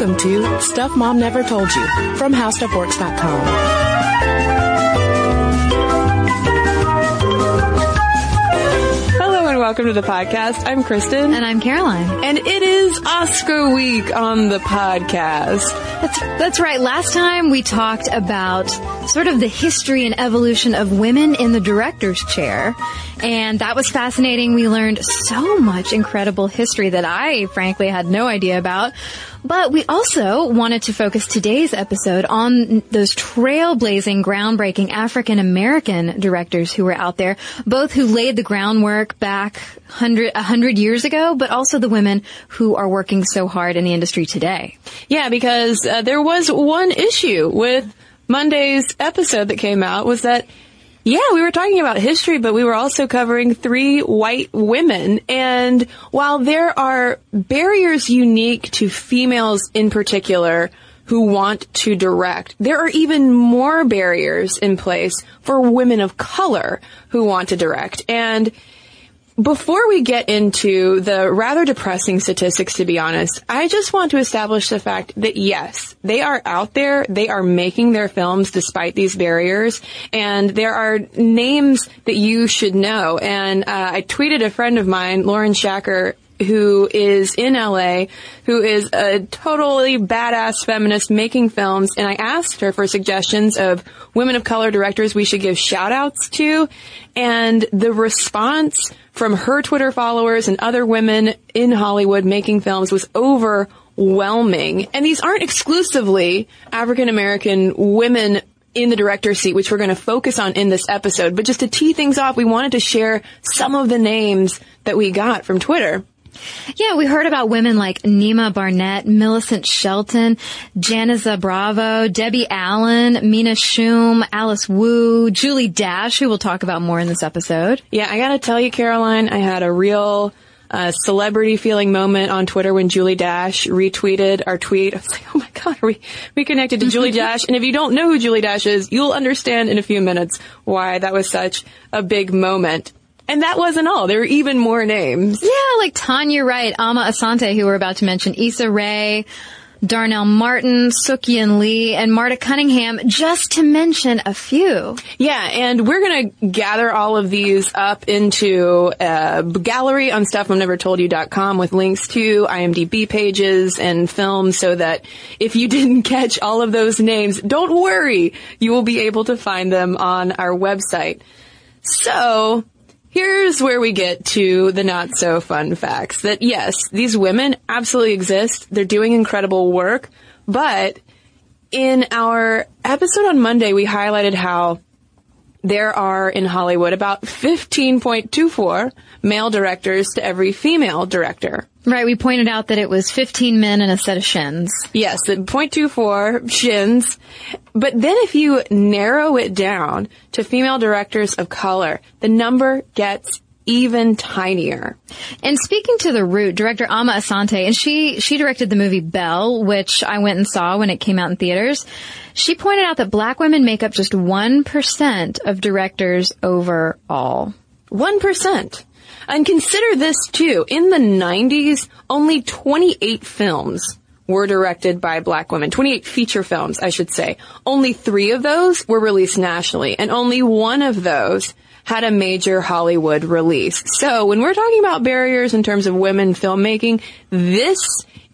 Welcome to Stuff Mom Never Told You from HowStuffWorks.com. Hello and welcome to the podcast. I'm Cristen. And I'm Caroline. And it is Oscar week on the podcast. That's, that's right. Last time we talked about sort of the history and evolution of women in the director's chair. And that was fascinating. We learned so much incredible history that I frankly had no idea about. But we also wanted to focus today's episode on those trailblazing, groundbreaking African American directors who were out there, both who laid the groundwork back hundred, a hundred years ago, but also the women who are working so hard in the industry today. Yeah, because uh, there was one issue with Monday's episode that came out was that yeah, we were talking about history, but we were also covering three white women. And while there are barriers unique to females in particular who want to direct, there are even more barriers in place for women of color who want to direct. And before we get into the rather depressing statistics, to be honest, I just want to establish the fact that yes, they are out there. They are making their films despite these barriers. And there are names that you should know. And uh, I tweeted a friend of mine, Lauren Shacker, who is in LA, who is a totally badass feminist making films, and I asked her for suggestions of women of color directors we should give shout outs to, and the response from her Twitter followers and other women in Hollywood making films was overwhelming. And these aren't exclusively African American women in the director's seat, which we're going to focus on in this episode. But just to tee things off, we wanted to share some of the names that we got from Twitter. Yeah, we heard about women like Neema Barnette, Millicent Shelton, Janicza Bravo, Debbie Allen, Mina Shum, Alice Wu, Julie Dash, who we'll talk about more in this episode. Yeah, I gotta tell you, Caroline, I had a real uh, celebrity feeling moment on Twitter when Julie Dash retweeted our tweet. I was like, oh my god, are we, we connected to Julie Dash? And if you don't know who Julie Dash is, you'll understand in a few minutes why that was such a big moment. And that wasn't all. There were even more names. Yeah, like Tanya Wright, Amma Asante, who we're about to mention, Issa Rae, Darnell Martin, Sukyin Lee, and Marta Cunningham, just to mention a few. Yeah, and we're gonna gather all of these up into a gallery on stuffmomnevertoldyou.com with links to IMDb pages and films so that if you didn't catch all of those names, don't worry. You will be able to find them on our website. So, Here's where we get to the not so fun facts that yes, these women absolutely exist. They're doing incredible work, but in our episode on Monday, we highlighted how there are in Hollywood about 15.24 male directors to every female director. Right, we pointed out that it was 15 men and a set of shins. Yes, the 0.24 shins. But then if you narrow it down to female directors of color, the number gets even tinier. And speaking to the root, director Amma Asante, and she, she directed the movie Belle, which I went and saw when it came out in theaters. She pointed out that black women make up just 1% of directors overall. 1%. And consider this too. In the 90s, only 28 films were directed by black women. 28 feature films, I should say. Only three of those were released nationally, and only one of those had a major Hollywood release. So when we're talking about barriers in terms of women filmmaking, this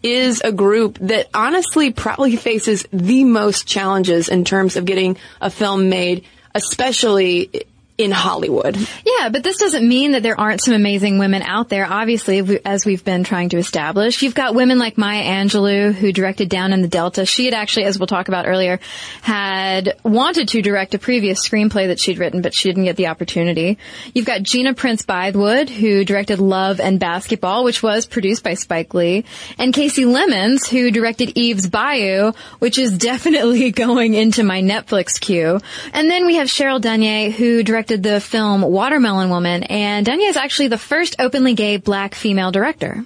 is a group that honestly probably faces the most challenges in terms of getting a film made, especially in Hollywood. Yeah, but this doesn't mean that there aren't some amazing women out there. Obviously, as we've been trying to establish, you've got women like Maya Angelou who directed Down in the Delta. She had actually, as we'll talk about earlier, had wanted to direct a previous screenplay that she'd written, but she didn't get the opportunity. You've got Gina Prince Bythewood who directed Love and Basketball, which was produced by Spike Lee, and Kasi Lemmons who directed Eve's Bayou, which is definitely going into my Netflix queue. And then we have Cheryl Dunye who directed directed the film Watermelon Woman, and Dunye is actually the first openly gay black female director.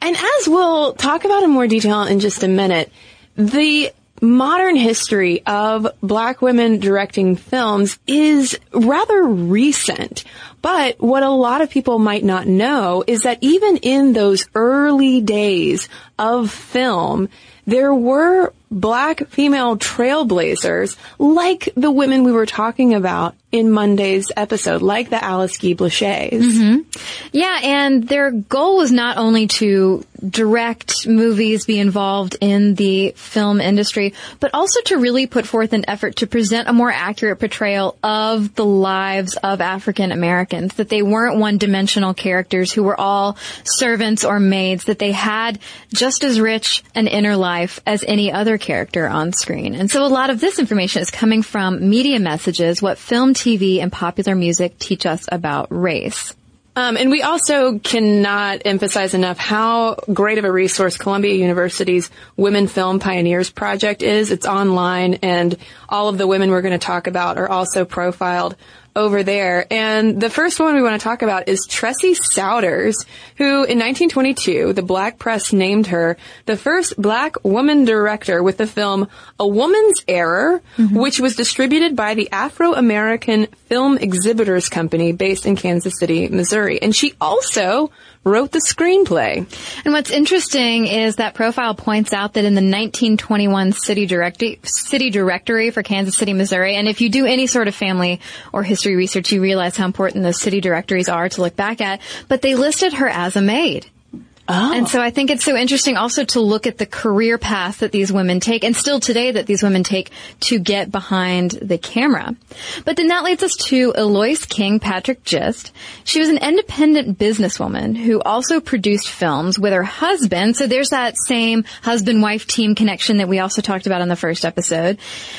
And as we'll talk about in more detail in just a minute, the modern history of black women directing films is rather recent. But what a lot of people might not know is that even in those early days of film, there were black female trailblazers like the women we were talking about in Monday's episode, like the Alice Guy Blachés. Mm-hmm. Yeah, and their goal was not only to direct movies, be involved in the film industry, but also to really put forth an effort to present a more accurate portrayal of the lives of African Americans, that they weren't one-dimensional characters who were all servants or maids, that they had just as rich an inner life as any other character on screen. And so a lot of this information is coming from media messages, what film TV and popular music teach us about race. Um, and we also cannot emphasize enough how great of a resource Columbia University's Women Film Pioneers Project is. It's online, and all of the women we're going to talk about are also profiled over there. And the first one we want to talk about is Tressie Souders, who in 1922, the black press named her the first black woman director with the film A Woman's Error, mm-hmm. which was distributed by the Afro-American Film Exhibitors Company based in Kansas City, Missouri. And she also wrote the screenplay. And what's interesting is that profile points out that in the 1921 city directory, city directory for Kansas City, Missouri, and if you do any sort of family or history research, you realize how important those city directories are to look back at, but they listed her as a maid. Oh. And so I think it's so interesting also to look at the career path that these women take and still today that these women take to get behind the camera. But then that leads us to Eloyce King Patrick Gist. She was an independent businesswoman who also produced films with her husband. So there's that same husband-wife team connection that we also talked about in the first episode.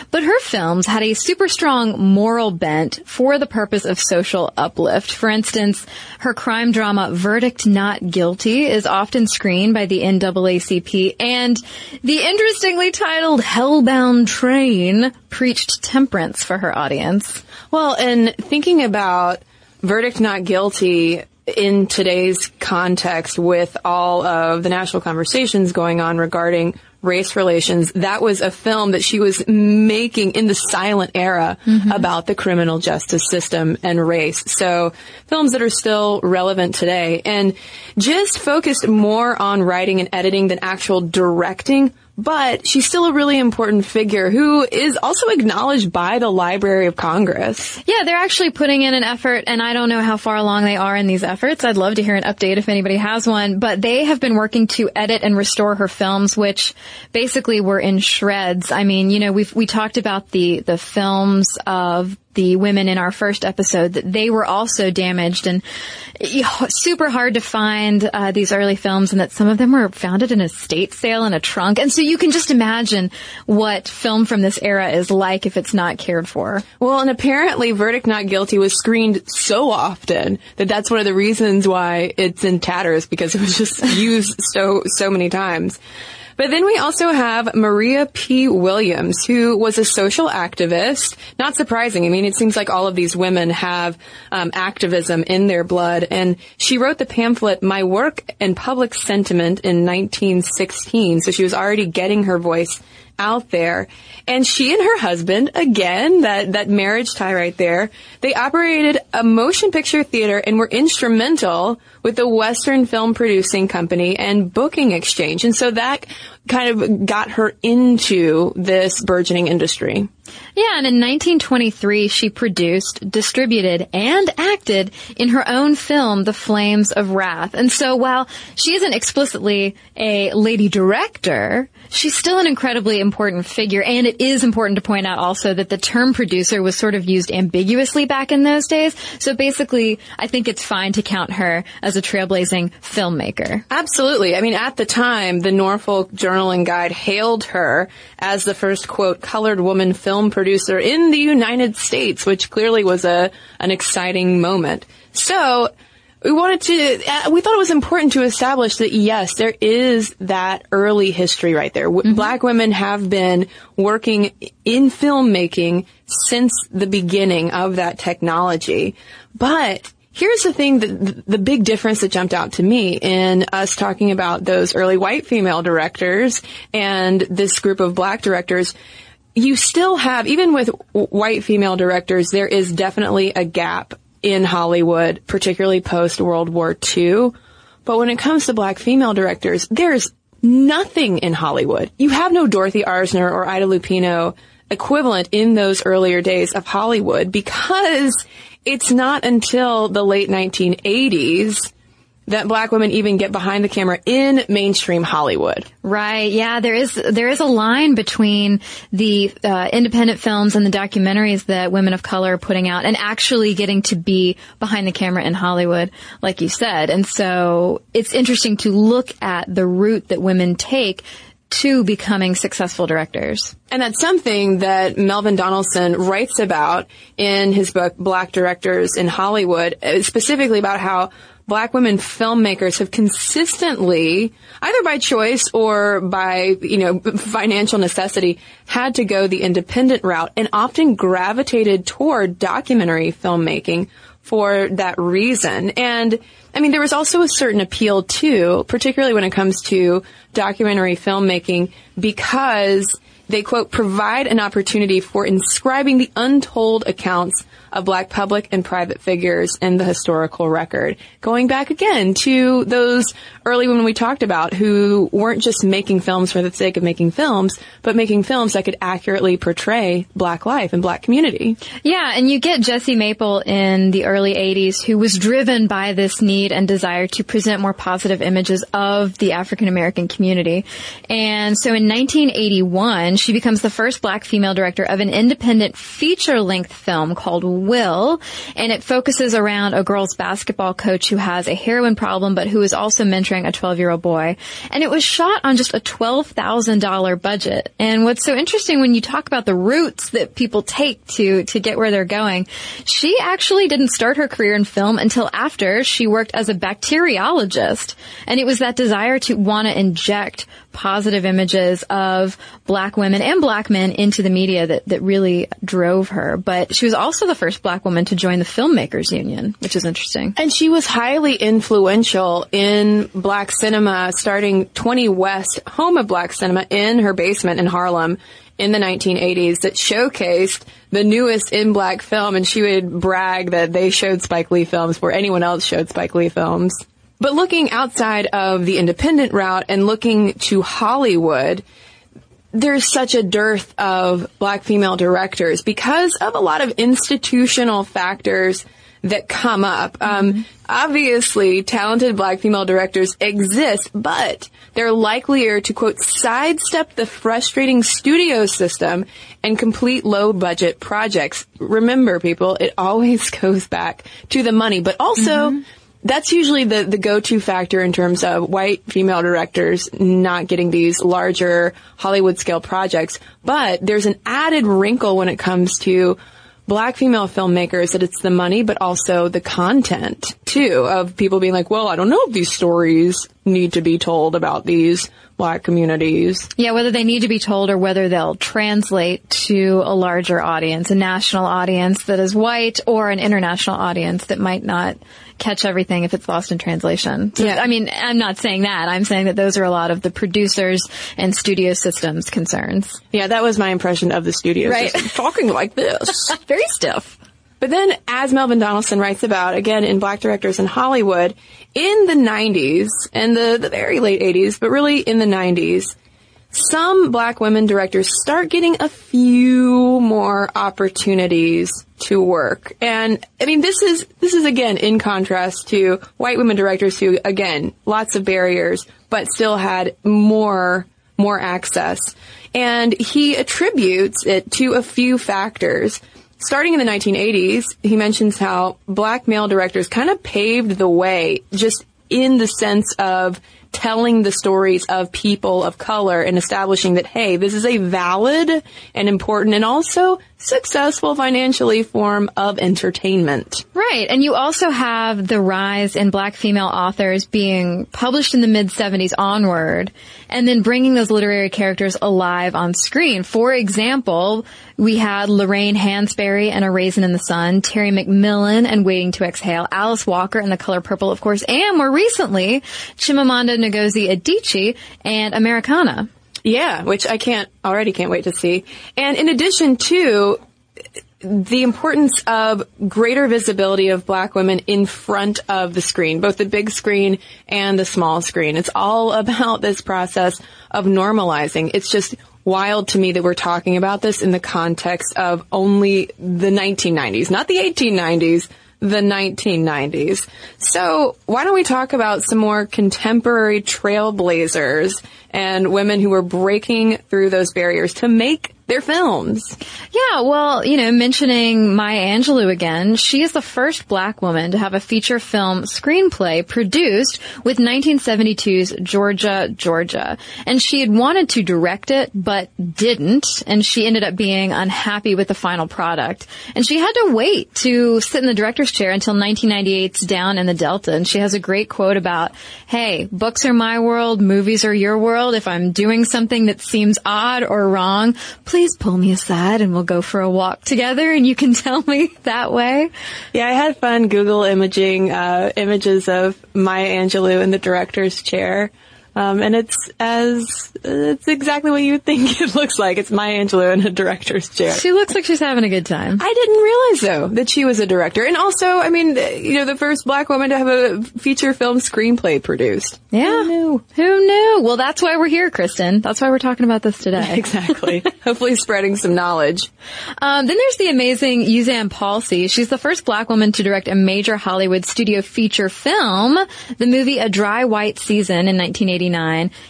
But her films had a super strong moral bent for the purpose of social uplift. For instance, her crime drama Verdict Not Guilty is often screened by the NAACP, and the interestingly titled Hellbound Train preached temperance for her audience. Well, and thinking about Verdict Not Guilty, in today's context with all of the national conversations going on regarding race relations, that was a film that she was making in the silent era mm-hmm. about the criminal justice system and race. So films that are still relevant today and just focused more on writing and editing than actual directing but she's still a really important figure who is also acknowledged by the Library of Congress. Yeah, they're actually putting in an effort, and I don't know how far along they are in these efforts. I'd love to hear an update if anybody has one, but they have been working to edit and restore her films, which basically were in shreds. I mean, you know, we we talked about the the films of the women in our first episode that they were also damaged. And super hard to find uh, these early films and that some of them were found at an estate sale in a trunk. And so you can just imagine what film from this era is like if it's not cared for. Well and apparently verdict not guilty was screened so often that that's one of the reasons why it's in tatters because it was just used so so many times but then we also have Maria P. Williams, who was a social activist. Not surprising. I mean, it seems like all of these women have um, activism in their blood. And she wrote the pamphlet "My Work and Public Sentiment" in 1916. So she was already getting her voice out there. And she and her husband, again, that, that marriage tie right there, they operated a motion picture theater and were instrumental with the Western Film Producing Company and Booking Exchange. And so that kind of got her into this burgeoning industry. Yeah, and in 1923, she produced, distributed, and acted in her own film, The Flames of Wrath. And so while she isn't explicitly a lady director, she's still an incredibly important figure. And it is important to point out also that the term producer was sort of used ambiguously back in those days. So basically, I think it's fine to count her as a trailblazing filmmaker. Absolutely. I mean, at the time, the Norfolk Journal and Guide hailed her as the first, quote, colored woman film producer in the United States, which clearly was a, an exciting moment. So, we wanted to, uh, we thought it was important to establish that yes, there is that early history right there. Mm-hmm. Black women have been working in filmmaking since the beginning of that technology. But here's the thing that the big difference that jumped out to me in us talking about those early white female directors and this group of black directors. You still have, even with white female directors, there is definitely a gap in Hollywood, particularly post World War II. But when it comes to black female directors, there's nothing in Hollywood. You have no Dorothy Arzner or Ida Lupino equivalent in those earlier days of Hollywood because it's not until the late 1980s that black women even get behind the camera in mainstream Hollywood. Right. Yeah. There is there is a line between the uh, independent films and the documentaries that women of color are putting out, and actually getting to be behind the camera in Hollywood, like you said. And so it's interesting to look at the route that women take to becoming successful directors. And that's something that Melvin Donaldson writes about in his book, Black Directors in Hollywood, specifically about how black women filmmakers have consistently, either by choice or by, you know, financial necessity, had to go the independent route and often gravitated toward documentary filmmaking for that reason. And I mean, there was also a certain appeal too, particularly when it comes to documentary filmmaking because they quote, provide an opportunity for inscribing the untold accounts of black public and private figures in the historical record. Going back again to those early women we talked about who weren't just making films for the sake of making films, but making films that could accurately portray black life and black community. Yeah, and you get Jessie Maple in the early 80s who was driven by this need and desire to present more positive images of the African American community. And so in 1981, she becomes the first black female director of an independent feature-length film called Will, and it focuses around a girls basketball coach who has a heroin problem, but who is also mentoring a 12-year-old boy. And it was shot on just a $12,000 budget. And what's so interesting when you talk about the routes that people take to, to get where they're going, she actually didn't start her career in film until after she worked as a bacteriologist. And it was that desire to want to inject positive images of black women and black men into the media that, that really drove her. But she was also the first black woman to join the Filmmakers Union, which is interesting. And she was highly influential in black cinema, starting 20 West, home of black cinema, in her basement in Harlem in the 1980s that showcased the newest in black film and she would brag that they showed Spike Lee films before anyone else showed Spike Lee films. But looking outside of the independent route and looking to Hollywood, there's such a dearth of black female directors because of a lot of institutional factors that come up. Um, mm-hmm. Obviously, talented black female directors exist, but they're likelier to quote sidestep the frustrating studio system and complete low budget projects. Remember, people, it always goes back to the money, but also. Mm-hmm that's usually the, the go-to factor in terms of white female directors not getting these larger Hollywood scale projects. But there's an added wrinkle when it comes to black female filmmakers that it's the money, but also the content too of people being like, well, I don't know if these stories need to be told about these black communities. Yeah, whether they need to be told or whether they'll translate to a larger audience, a national audience that is white or an international audience that might not catch everything if it's lost in translation. So, yeah. I mean, I'm not saying that. I'm saying that those are a lot of the producers and studio systems concerns. Yeah, that was my impression of the studios. Right. talking like this. Very stiff. But then, as Melvin Donaldson writes about, again, in Black Directors in Hollywood, in the 90s and the, the very late 80s, but really in the 90s, some black women directors start getting a few more opportunities to work. And I mean, this is, this is again in contrast to white women directors who, again, lots of barriers, but still had more, more access. And he attributes it to a few factors starting in the 1980s, he mentions how black male directors kind of paved the way just in the sense of telling the stories of people of color and establishing that, hey, this is a valid and important and also successful financially form of entertainment. Right. And you also have the rise in black female authors being published in the mid 70s onward and then bringing those literary characters alive on screen. For example, we had Lorraine Hansberry and A Raisin in the Sun, Terry McMillan and Waiting to Exhale, Alice Walker and The Color Purple, of course, and more recently, Chimamanda Ngozi Adichie and Americanah. Yeah, which I can't already can't wait to see. And in addition to the importance of greater visibility of black women in front of the screen, both the big screen and the small screen. It's all about this process of normalizing. It's just wild to me that we're talking about this in the context of only the 1990s, not the 1890s, the 1990s. So why don't we talk about some more contemporary trailblazers and women who were breaking through those barriers to make their films. Yeah, well, you know, mentioning Maya Angelou again, she is the first black woman to have a feature film screenplay produced with 1972's Georgia, Georgia. And she had wanted to direct it, but didn't, and she ended up being unhappy with the final product. And she had to wait to sit in the director's chair until 1998's Down in the Delta. And she has a great quote about, hey, books are my world, movies are your world. If I'm doing something that seems odd or wrong, please please pull me aside and we'll go for a walk together and you can tell me that way. Yeah, I had fun Google imaging uh, images of Maya Angelou in the director's chair. Um, and it's as it's exactly what you think it looks like. It's Maya Angelou in a director's chair. She looks like she's having a good time. I didn't realize though that she was a director, and also, I mean, you know, the first black woman to have a feature film screenplay produced. Yeah, who knew? Who knew? Well, that's why we're here, Cristen. That's why we're talking about this today. exactly. Hopefully, spreading some knowledge. Um, then there's the amazing Euzhan Palcy. She's the first black woman to direct a major Hollywood studio feature film, the movie A Dry White Season in 1980.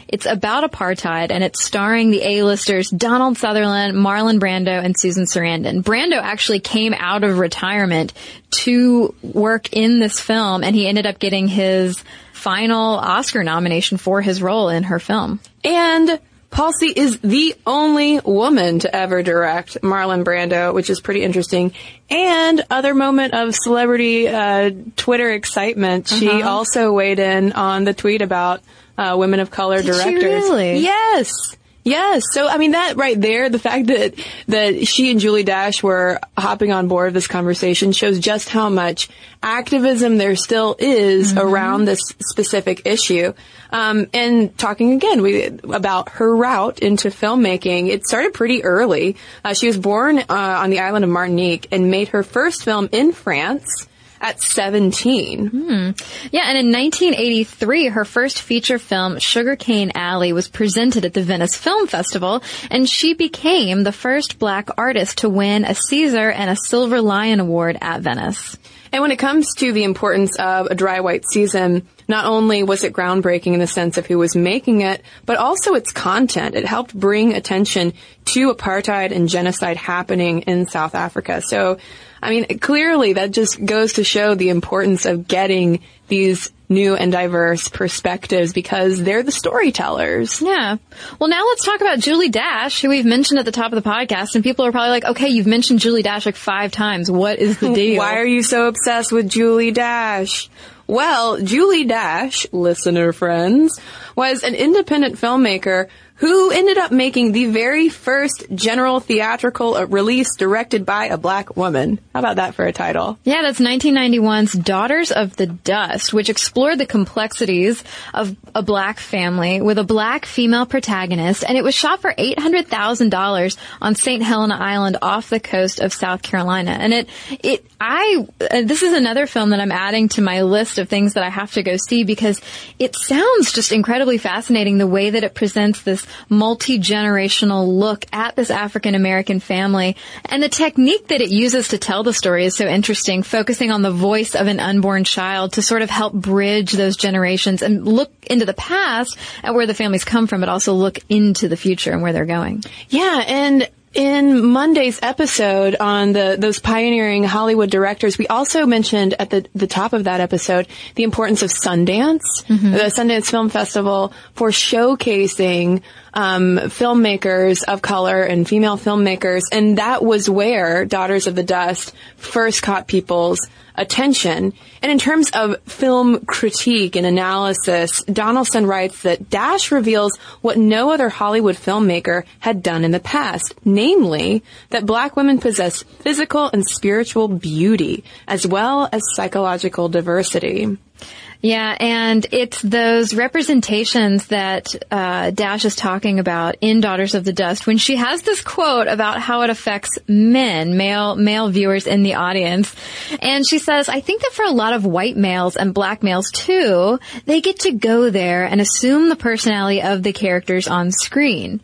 It's about apartheid and it's starring the A-listers Donald Sutherland, Marlon Brando, and Susan Sarandon. Brando actually came out of retirement to work in this film and he ended up getting his final Oscar nomination for his role in her film. And Palcy is the only woman to ever direct Marlon Brando, which is pretty interesting. And other moment of celebrity uh, Twitter excitement, uh-huh. she also weighed in on the tweet about uh, women of color Did directors. really? Yes. Yes. So, I mean, that right there, the fact that, that she and Julie Dash were hopping on board of this conversation shows just how much activism there still is mm-hmm. around this specific issue. Um, and talking again we, about her route into filmmaking, it started pretty early. Uh, she was born uh, on the island of Martinique and made her first film in France at 17. Hmm. Yeah, and in 1983, her first feature film, Sugarcane Alley, was presented at the Venice Film Festival, and she became the first black artist to win a César and a Silver Lion Award at Venice. And when it comes to the importance of a dry white season, not only was it groundbreaking in the sense of who was making it, but also its content. It helped bring attention to apartheid and genocide happening in South Africa. So I mean, clearly that just goes to show the importance of getting these new and diverse perspectives because they're the storytellers. Yeah. Well, now let's talk about Julie Dash, who we've mentioned at the top of the podcast, and people are probably like, okay, you've mentioned Julie Dash like five times. What is the deal? Why are you so obsessed with Julie Dash? Well, Julie Dash, listener friends, was an independent filmmaker who ended up making the very first general theatrical release directed by a black woman. How about that for a title? Yeah, that's 1991's Daughters of the Dust, which explored the complexities of a black family with a black female protagonist, and it was shot for $800,000 on St. Helena Island off the coast of South Carolina. And it, it, I, this is another film that I'm adding to my list of things that I have to go see because it sounds just incredibly fascinating the way that it presents this multi-generational look at this African American family. And the technique that it uses to tell the story is so interesting, focusing on the voice of an unborn child to sort of help bridge those generations and look into the past at where the families come from, but also look into the future and where they're going. Yeah, and In Monday's episode on the those pioneering Hollywood directors, we also mentioned at the the top of that episode the importance of Sundance, mm-hmm. the Sundance Film Festival, for showcasing um, filmmakers of color and female filmmakers, and that was where Daughters of the Dust first caught people's attention. And in terms of film critique and analysis, Donaldson writes that Dash reveals what no other Hollywood filmmaker had done in the past, namely that black women possess physical and spiritual beauty, as well as psychological diversity. Yeah, and it's those representations that uh, Dash is talking about in Daughters of the Dust when she has this quote about how it affects men, male male viewers in the audience, and she says, "I think that for a lot of white males and black males too, they get to go there and assume the personality of the characters on screen."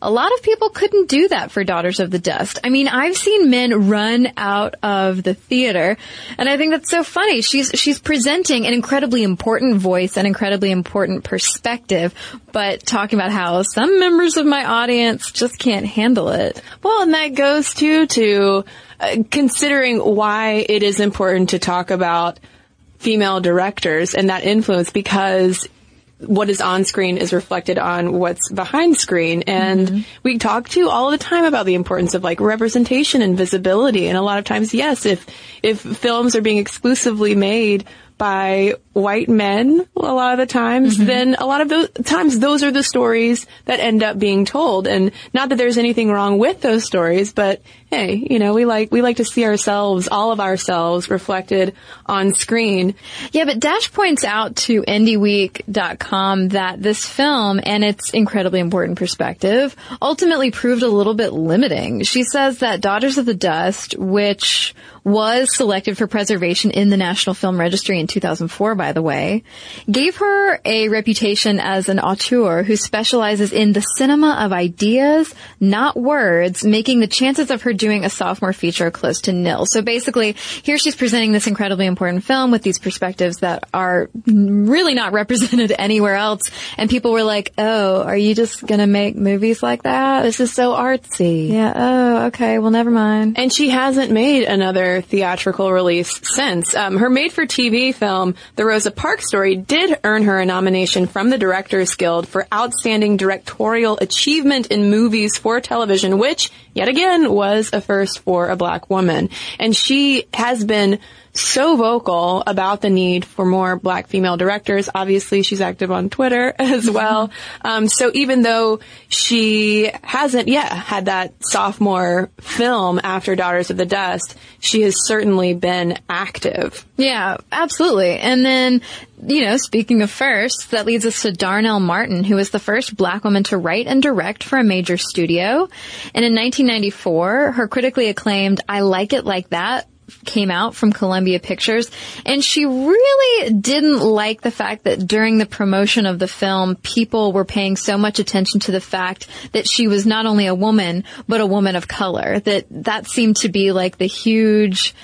A lot of people couldn't do that for Daughters of the Dust. I mean, I've seen men run out of the theater, and I think that's so funny. She's she's presenting an incredibly important voice, an incredibly important perspective, but talking about how some members of my audience just can't handle it. Well, and that goes too to uh, considering why it is important to talk about female directors and that influence because what is on screen is reflected on what's behind screen. And mm-hmm. we talk to all the time about the importance of like representation and visibility. And a lot of times, yes, if, if films are being exclusively made by white men a lot of the times, mm-hmm. then a lot of those times those are the stories that end up being told. And not that there's anything wrong with those stories, but hey, you know, we like, we like to see ourselves, all of ourselves reflected on screen. Yeah, but Dash points out to IndyWeek.com that this film and its incredibly important perspective ultimately proved a little bit limiting. She says that Daughters of the Dust, which was selected for preservation in the National Film Registry in 2004, by the way, gave her a reputation as an auteur who specializes in the cinema of ideas, not words, making the chances of her doing a sophomore feature close to nil. So basically, here she's presenting this incredibly important film with these perspectives that are really not represented anywhere else. And people were like, oh, are you just gonna make movies like that? This is so artsy. Yeah, oh, okay, well never mind. And she hasn't made another theatrical release since. Um, her made-for-TV film, The Rosa Parks Story, did earn her a nomination from the Directors Guild for Outstanding Directorial Achievement in Movies for Television, which, yet again, was a first for a black woman. And she has been so vocal about the need for more black female directors. Obviously, she's active on Twitter as well. Um, so even though she hasn't yet had that sophomore film after Daughters of the Dust, she has certainly been active. Yeah, absolutely. And then, you know, speaking of first, that leads us to Darnell Martin, who was the first black woman to write and direct for a major studio. And in 1994, her critically acclaimed I Like It Like That came out from Columbia Pictures and she really didn't like the fact that during the promotion of the film people were paying so much attention to the fact that she was not only a woman but a woman of color that that seemed to be like the huge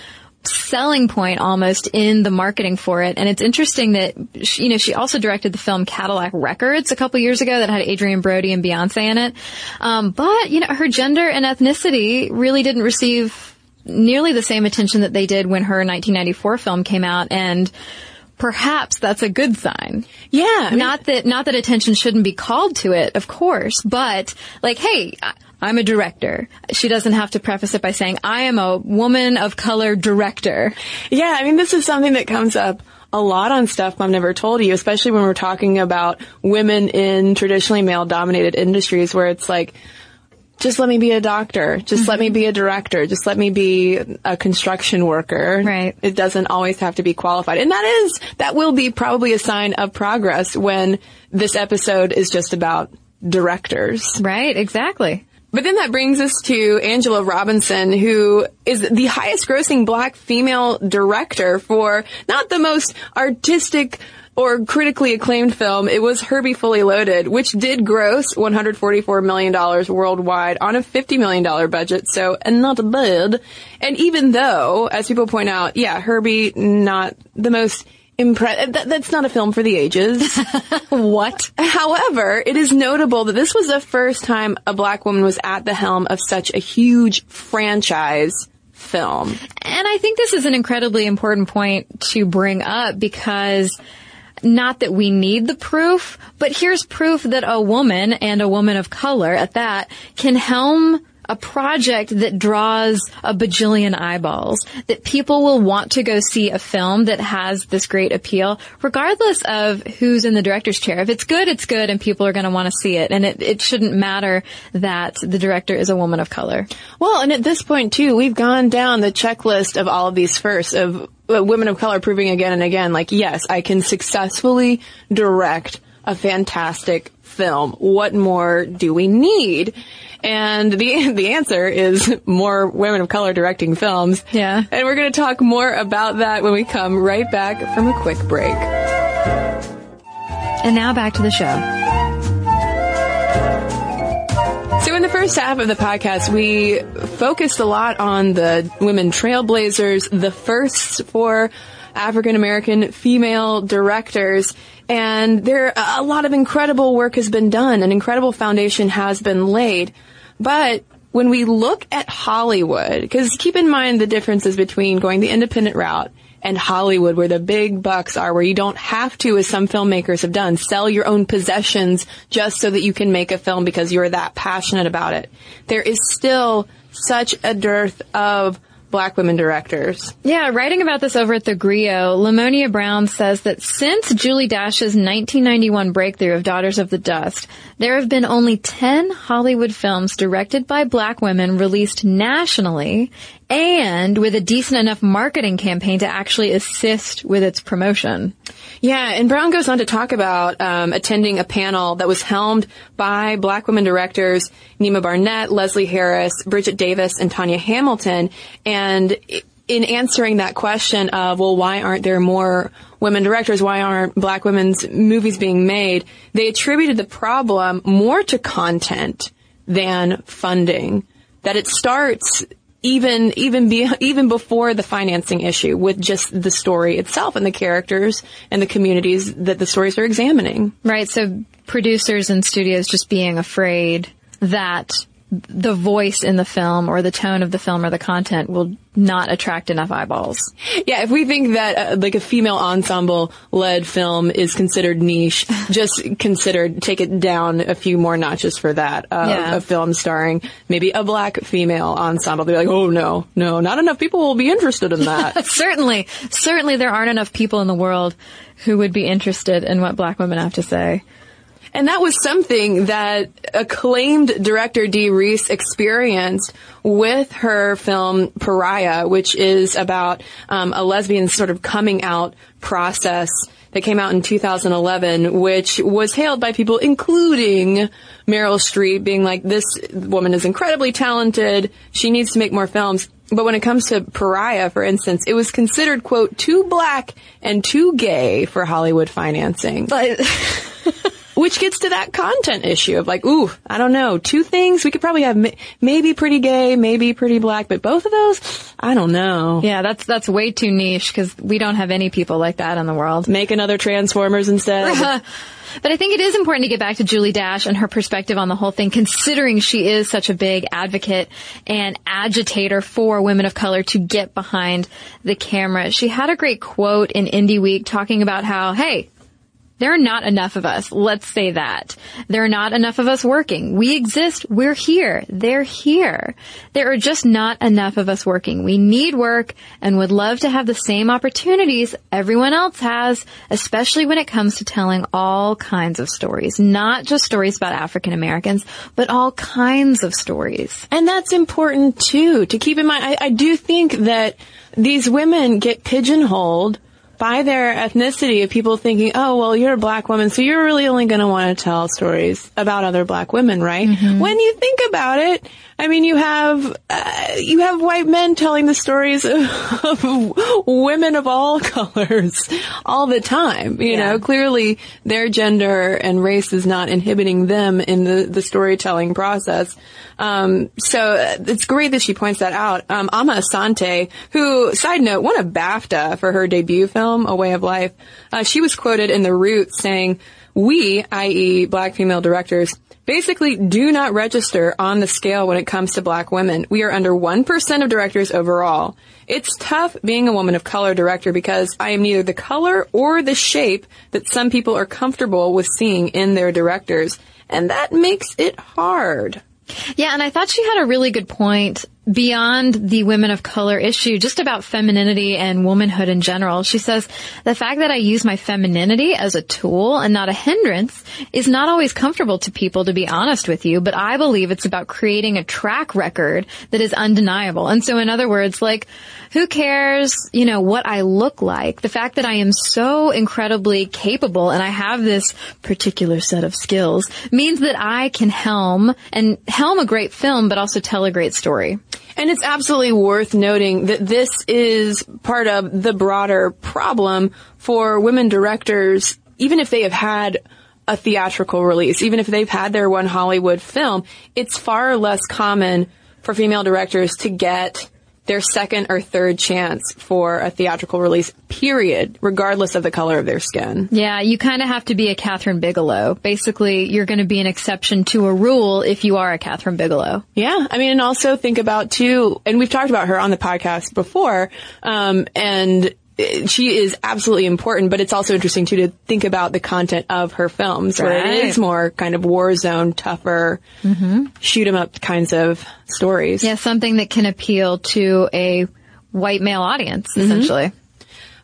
selling point almost in the marketing for it. And it's interesting that, she, you know, she also directed the film Cadillac Records a couple years ago that had Adrien Brody and Beyonce in it. Um, but, you know, her gender and ethnicity really didn't receive nearly the same attention that they did when her 1994 film came out. And perhaps that's a good sign. Yeah. I mean- Not that, not that attention shouldn't be called to it, of course, but like, hey, I'm a director. She doesn't have to preface it by saying, I am a woman of color director. Yeah, I mean, this is something that comes up a lot on stuff I've never told you, especially when we're talking about women in traditionally male dominated industries where it's like, just let me be a doctor. Just let me mm-hmm. be a director. Just let me be a construction worker. Right. It doesn't always have to be qualified. And that is, that will be probably a sign of progress when this episode is just about directors. Right, exactly. But then that brings us to Angela Robinson, who is the highest grossing black female director for not the most artistic or critically acclaimed film. It was Herbie Fully Loaded, which did gross $144 million worldwide on a $50 million budget, so and not bad. And even though, as people point out, yeah, Herbie, not the most impressed. That, that's not a film for the ages. What? However, it is notable that this was the first time a black woman was at the helm of such a huge franchise film. And I think this is an incredibly important point to bring up because not that we need the proof, but here's proof that a woman and a woman of color at that can helm a project that draws a bajillion eyeballs, that people will want to go see a film that has this great appeal, regardless of who's in the director's chair. If it's good, it's good and people are going to want to see it. And it, it shouldn't matter that the director is a woman of color. Well, and at this point too, we've gone down the checklist of all of these firsts of uh, women of color proving again and again, like, yes, I can successfully direct a fantastic film. What more do we need? And the the answer is more women of color directing films. Yeah. And we're going to talk more about that when we come right back from a quick break. And now back to the show. So in the first half of the podcast, we focused a lot on the women trailblazers, the firsts for African American female directors. And there, a lot of incredible work has been done. An incredible foundation has been laid. But when we look at Hollywood, because keep in mind the differences between going the independent route and Hollywood, where the big bucks are, where you don't have to, as some filmmakers have done, sell your own possessions just so that you can make a film because you're that passionate about it. There is still such a dearth of black women directors. Yeah, writing about this over at the Grio, Lamonia Brown says that since Julie Dash's 1991 breakthrough of Daughters of the Dust, there have been only 10 Hollywood films directed by black women released nationally and with a decent enough marketing campaign to actually assist with its promotion. Yeah, and Brown goes on to talk about um, attending a panel that was helmed by black women directors Neema Barnette, Leslie Harris, Bridget Davis, and Tanya Hamilton. And in answering that question of, well, why aren't there more women directors? Why aren't black women's movies being made? They attributed the problem more to content than funding. That it starts even even be, even before the financing issue with just the story itself and the characters and the communities that the stories are examining. Right. So producers and studios just being afraid that the voice in the film or the tone of the film or the content will not attract enough eyeballs. Yeah, if we think that uh, like a female ensemble led film is considered niche, just consider take it down a few more notches for that. Uh, Yeah. A film starring maybe a black female ensemble. They're like, oh no, no, not enough people will be interested in that. certainly, certainly there aren't enough people in the world who would be interested in what black women have to say. And that was something that acclaimed director Dee Rees experienced with her film Pariah, which is about um, a lesbian sort of coming out process that came out in 2011, which was hailed by people, including Meryl Streep, being like, this woman is incredibly talented. She needs to make more films. But when it comes to Pariah, for instance, it was considered, quote, too black and too gay for Hollywood financing. But Which gets to that content issue of like, ooh, I don't know, two things we could probably have, ma- maybe pretty gay, maybe pretty black, but both of those, I don't know. yeah, that's that's way too niche because we don't have any people like that in the world. Make another Transformers instead. But I think it is important to get back to Julie Dash and her perspective on the whole thing, considering she is such a big advocate and agitator for women of color to get behind the camera. She had a great quote in Indy Week talking about how, hey, there are not enough of us. Let's say that. There are not enough of us working. We exist. We're here. They're here. There are just not enough of us working. We need work and would love to have the same opportunities everyone else has, especially when it comes to telling all kinds of stories. Not just stories about African Americans, but all kinds of stories. And that's important too, to keep in mind. I, I do think that these women get pigeonholed by their ethnicity of people thinking, oh, well, you're a black woman, so you're really only going to want to tell stories about other black women, right? Mm-hmm. When you think about it, I mean, you have, uh, you have white men telling the stories of, of women of all colors all the time. You Yeah. know, clearly their gender and race is not inhibiting them in the, the storytelling process. Um, so uh, it's great that she points that out. Um, Amma Asante, who, side note, won a BAFTA for her debut film, A Way of Life. Uh, she was quoted in The Root saying, we, i.e. black female directors, basically do not register on the scale when it comes to black women. We are under 1% of directors overall. It's tough being a woman of color director because I am neither the color or the shape that some people are comfortable with seeing in their directors. And that makes it hard. Yeah, and I thought she had a really good point beyond the women of color issue, just about femininity and womanhood in general. She says, the fact that I use my femininity as a tool and not a hindrance is not always comfortable to people, to be honest with you, but I believe it's about creating a track record that is undeniable. And so in other words, like, who cares, you know, what I look like? The fact that I am so incredibly capable and I have this particular set of skills means that I can helm and helm a great film, but also tell a great story. And it's absolutely worth noting that this is part of the broader problem for women directors, even if they have had a theatrical release, even if they've had their one Hollywood film, it's far less common for female directors to get their second or third chance for a theatrical release, period, regardless of the color of their skin. Yeah, you kind of have to be a Kathryn Bigelow. Basically, you're going to be an exception to a rule if you are a Kathryn Bigelow. Yeah, I mean, and also think about too, and we've talked about her on the podcast before, um, and she is absolutely important, but it's also interesting too to think about the content of her films, where it is more kind of war zone, tougher, mm-hmm. shoot 'em up kinds of stories. Yeah, something that can appeal to a white male audience, mm-hmm. essentially.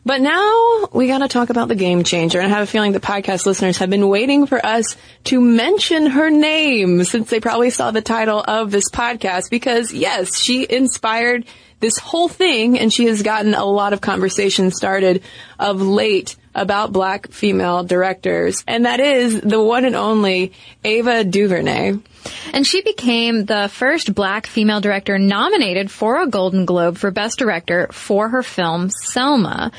But now we got to talk about the game changer, and I have a feeling the podcast listeners have been waiting for us to mention her name since they probably saw the title of this podcast. Because yes, she inspired this whole thing, and she has gotten a lot of conversation started of late about black female directors, and that is the one and only Ava DuVernay. And she became the first black female director nominated for a Golden Globe for Best Director for her film Selma.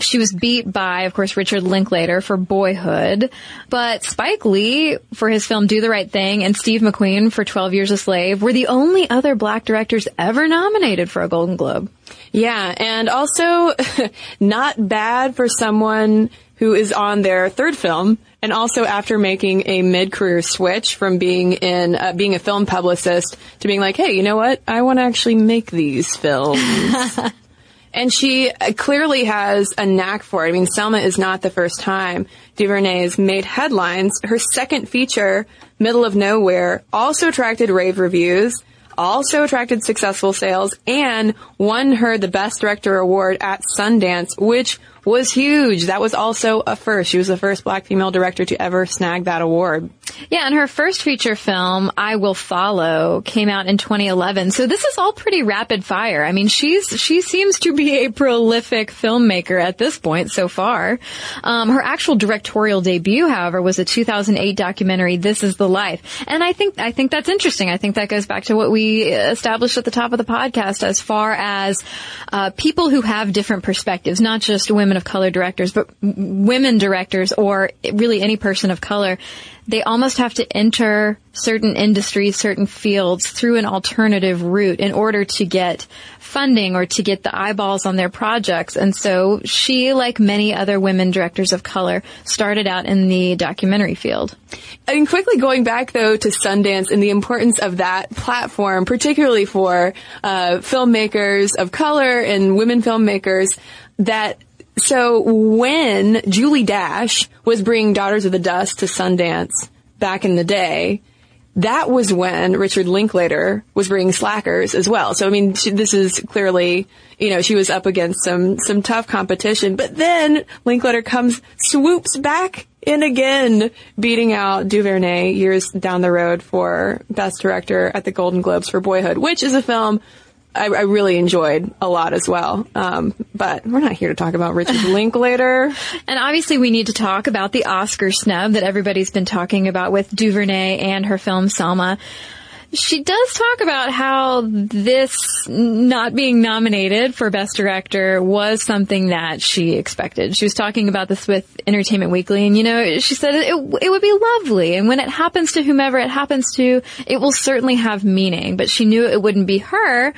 She was beat by, of course, Richard Linklater for Boyhood, but Spike Lee for his film Do the Right Thing and Steve McQueen for 12 Years a Slave were the only other black directors ever nominated for a Golden Globe. Yeah, and also not bad for someone who is on their third film, and also after making a mid-career switch from being in uh, being a film publicist to being like, hey, you know what? I want to actually make these films. And she uh, clearly has a knack for it. I mean, Selma is not the first time DuVernay has made headlines. Her second feature, Middle of Nowhere, also attracted rave reviews, also attracted successful sales, and won her the Best Director award at Sundance, which was huge. That was also a first. She was the first black female director to ever snag that award. Yeah, and her first feature film, I Will Follow, came out in 2011. So this is all pretty rapid fire. I mean, she's she seems to be a prolific filmmaker at this point so far. Um, her actual directorial debut, however, was a 2008 documentary, This Is the Life, and I think I think that's interesting. I think that goes back to what we established at the top of the podcast as far as uh, people who have different perspectives, not just women of color directors, but women directors or really any person of color they almost have to enter certain industries, certain fields through an alternative route in order to get funding or to get the eyeballs on their projects. And so she, like many other women directors of color, started out in the documentary field. And quickly going back though to Sundance and the importance of that platform, particularly for uh, filmmakers of color and women filmmakers, that so when Julie Dash was bringing Daughters of the Dust to Sundance back in the day, that was when Richard Linklater was bringing Slackers as well. So I mean, she, this is clearly, you know, she was up against some some tough competition. But then Linklater comes swoops back in again, beating out Duvernay years down the road for Best Director at the Golden Globes for Boyhood, which is a film. I, I really enjoyed a lot as well. Um, but we're not here to talk about Richard Linklater. And obviously we need to talk about the Oscar snub that everybody's been talking about with Duvernay and her film Selma. She does talk about how this not being nominated for Best Director was something that she expected. She was talking about this with Entertainment Weekly and, you know, she said it, it would be lovely. And when it happens to whomever it happens to, it will certainly have meaning. But she knew it wouldn't be her.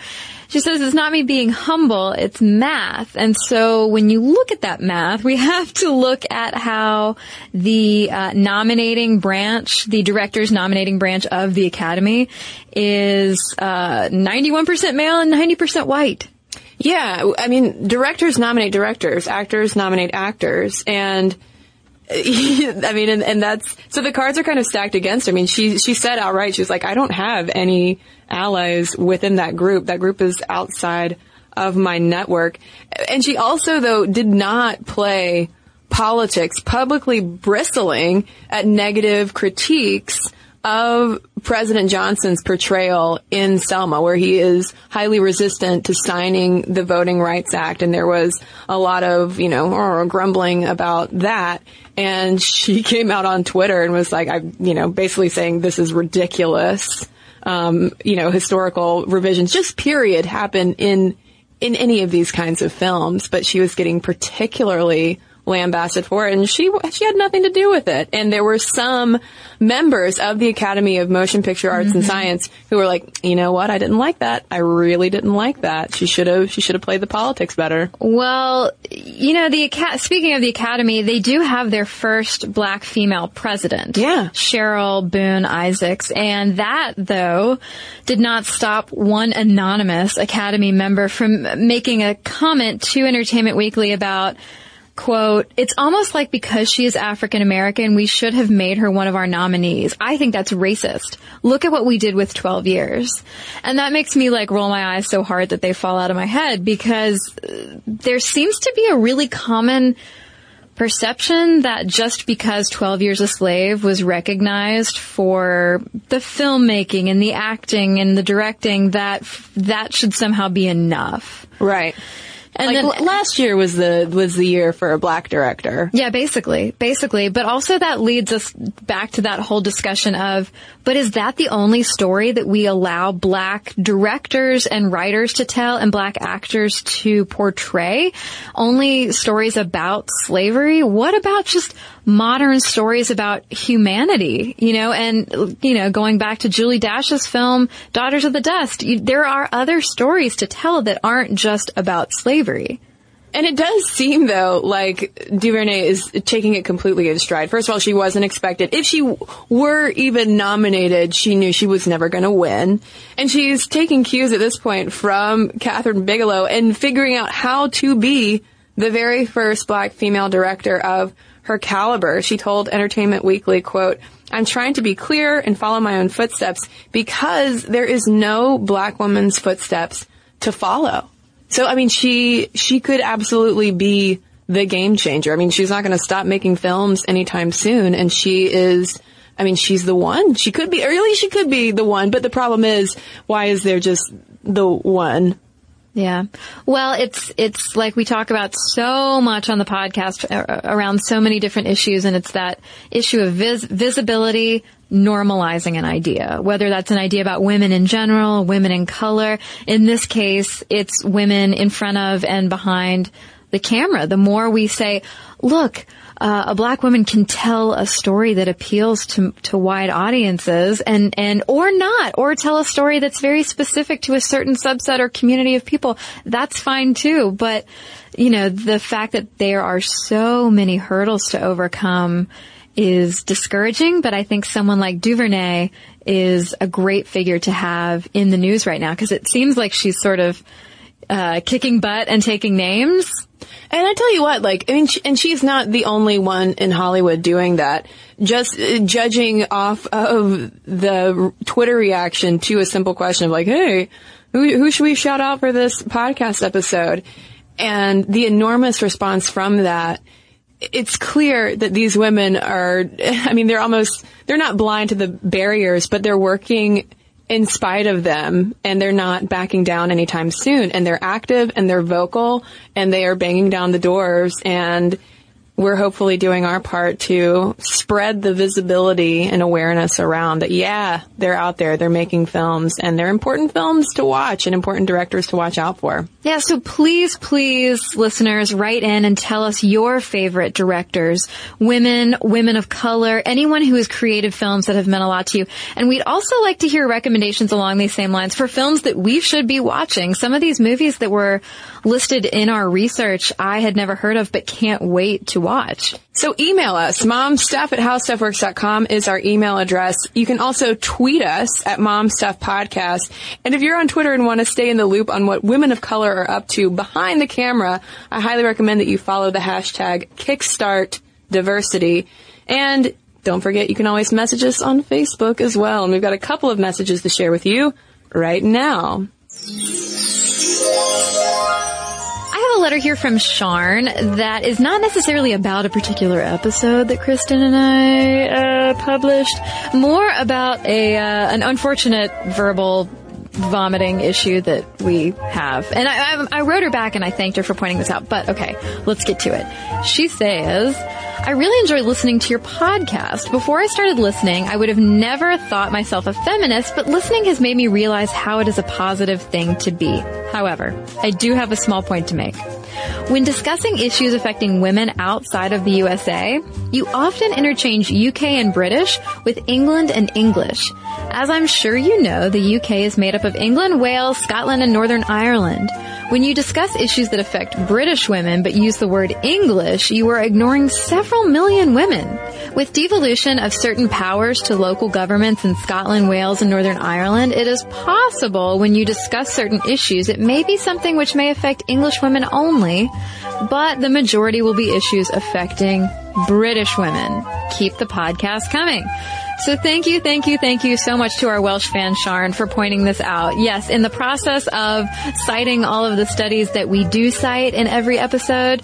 She says it's not me being humble, it's math. And so when you look at that math, we have to look at how the uh, nominating branch, the director's nominating branch of the Academy is uh, 91% male and 90% white. Yeah, I mean, directors nominate directors, actors nominate actors, and I mean, and, and that's so the cards are kind of stacked against her. I mean, she she said outright, she was like, I don't have any allies within that group. That group is outside of my network. And she also, though, did not play politics, publicly bristling at negative critiques of President Johnson's portrayal in Selma, where he is highly resistant to signing the Voting Rights Act. And there was a lot of, you know, uh, grumbling about that. And she came out on Twitter and was like, I, you know, basically saying this is ridiculous. Um, you know, historical revisions, just period, happen in, in any of these kinds of films. But she was getting particularly lambasted for it, and she she had nothing to do with it. And there were some members of the Academy of Motion Picture Arts mm-hmm. and Science who were like, you know what, I didn't like that. I really didn't like that. She should have she should have played the politics better. Well, you know, the speaking of the Academy, they do have their first black female president. Yeah, Cheryl Boone Isaacs, and that though did not stop one anonymous Academy member from making a comment to Entertainment Weekly about quote, it's almost like because she is African American, we should have made her one of our nominees. I think that's racist. Look at what we did with 12 years. And that makes me like roll my eyes so hard that they fall out of my head because uh, there seems to be a really common perception that just because 12 Years a Slave was recognized for the filmmaking and the acting and the directing that that should somehow be enough. Right. And like then last year was the was the year for a black director. Yeah, basically, basically. But also that leads us back to that whole discussion of, but is that the only story that we allow black directors and writers to tell and black actors to portray? Only stories about slavery? What about just modern stories about humanity, you know, and, you know, going back to Julie Dash's film, Daughters of the Dust, you, there are other stories to tell that aren't just about slavery. And it does seem though like DuVernay is taking it completely in stride. First of all, she wasn't expected. If she were even nominated, she knew she was never going to win. And she's taking cues at this point from Kathryn Bigelow and figuring out how to be the very first black female director of her caliber. She told Entertainment Weekly, quote, I'm trying to be clear and follow my own footsteps because there is no black woman's footsteps to follow. So, I mean, she, she could absolutely be the game changer. I mean, she's not going to stop making films anytime soon. And she is, I mean, she's the one. She could be, or really she could be the one. But the problem is, why is there just the one? Yeah. Well, it's, it's like we talk about so much on the podcast uh, uh, around so many different issues and it's that issue of vis- visibility, normalizing an idea, whether that's an idea about women in general, women in color. In this case, it's women in front of and behind the camera. The more we say, look, uh, a black woman can tell a story that appeals to to wide audiences and and or not or tell a story that's very specific to a certain subset or community of people. That's fine too but you know the fact that there are so many hurdles to overcome is discouraging but i think someone like duvernay is a great figure to have in the news right now because it seems like she's sort of uh, kicking butt and taking names and I tell you what, like, I mean, she, and she's not the only one in Hollywood doing that. Just uh, judging off of the Twitter reaction to a simple question of like, hey, who, who should we shout out for this podcast episode? And the enormous response from that, it's clear that these women are, I mean, they're almost, they're not blind to the barriers, but they're working in spite of them and they're not backing down anytime soon and they're active and they're vocal and they are banging down the doors and we're hopefully doing our part to spread the visibility and awareness around that, yeah, they're out there, they're making films, and they're important films to watch and important directors to watch out for. Yeah, so please, please, listeners, write in and tell us your favorite directors, women, women of color, anyone who has created films that have meant a lot to you. And we'd also like to hear recommendations along these same lines for films that we should be watching. Some of these movies that were listed in our research I had never heard of, but can't wait to watch. So email us. Momstuff at howstuffworks.com is our email address. You can also tweet us at momstuffpodcast. And if you're on Twitter and want to stay in the loop on what women of color are up to behind the camera, I highly recommend that you follow the hashtag KickstartDiversity. And don't forget, you can always message us on Facebook as well. And we've got a couple of messages to share with you right now. I have a letter here from Sharn that is not necessarily about a particular episode that Cristen and I uh, published, more about a uh, an unfortunate verbal vomiting issue that we have. And I, I, I wrote her back and I thanked her for pointing this out. But okay, let's get to it. She says. I really enjoy listening to your podcast. Before I started listening, I would have never thought myself a feminist, but listening has made me realize how it is a positive thing to be. However, I do have a small point to make. When discussing issues affecting women outside of the USA, you often interchange UK and British with England and English. As I'm sure you know, the UK is made up of England, Wales, Scotland, and Northern Ireland. When you discuss issues that affect British women but use the word English, you are ignoring several million women. With devolution of certain powers to local governments in Scotland, Wales, and Northern Ireland, it is possible when you discuss certain issues, it may be something which may affect English women only, but the majority will be issues affecting British women. Keep the podcast coming. So thank you, thank you, thank you so much to our Welsh fan Sharn for pointing this out. Yes, in the process of citing all of the studies that we do cite in every episode,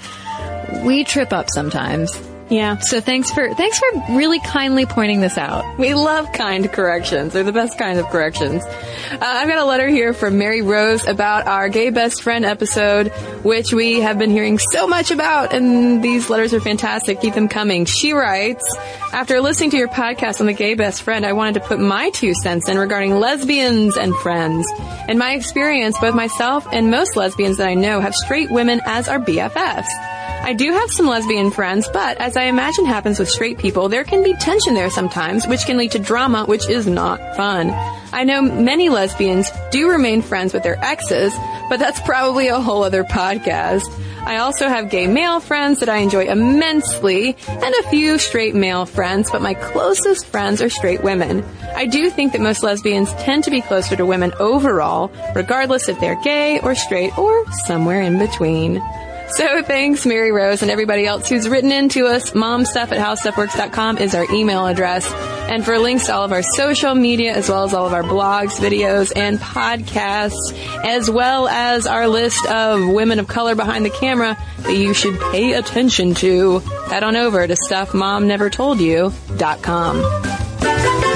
we trip up sometimes. Yeah. So thanks for thanks for really kindly pointing this out. We love kind corrections. They're the best kind of corrections. Uh, I've got a letter here from Mary Rose about our gay best friend episode, which we have been hearing so much about, and these letters are fantastic. Keep them coming. She writes, after listening to your podcast on the gay best friend, I wanted to put my two cents in regarding lesbians and friends. In my experience, both myself and most lesbians that I know have straight women as our BFFs. I do have some lesbian friends, but as I imagine happens with straight people, there can be tension there sometimes, which can lead to drama, which is not fun. I know many lesbians do remain friends with their exes, but that's probably a whole other podcast. I also have gay male friends that I enjoy immensely, and a few straight male friends, but my closest friends are straight women. I do think that most lesbians tend to be closer to women overall, regardless if they're gay or straight or somewhere in between. So thanks, Mary Rose, and everybody else who's written in to us. Momstuff at howstuffworks.com is our email address. And for links to all of our social media, as well as all of our blogs, videos, and podcasts, as well as our list of women of color behind the camera that you should pay attention to, head on over to stuffmomnevertoldyou.com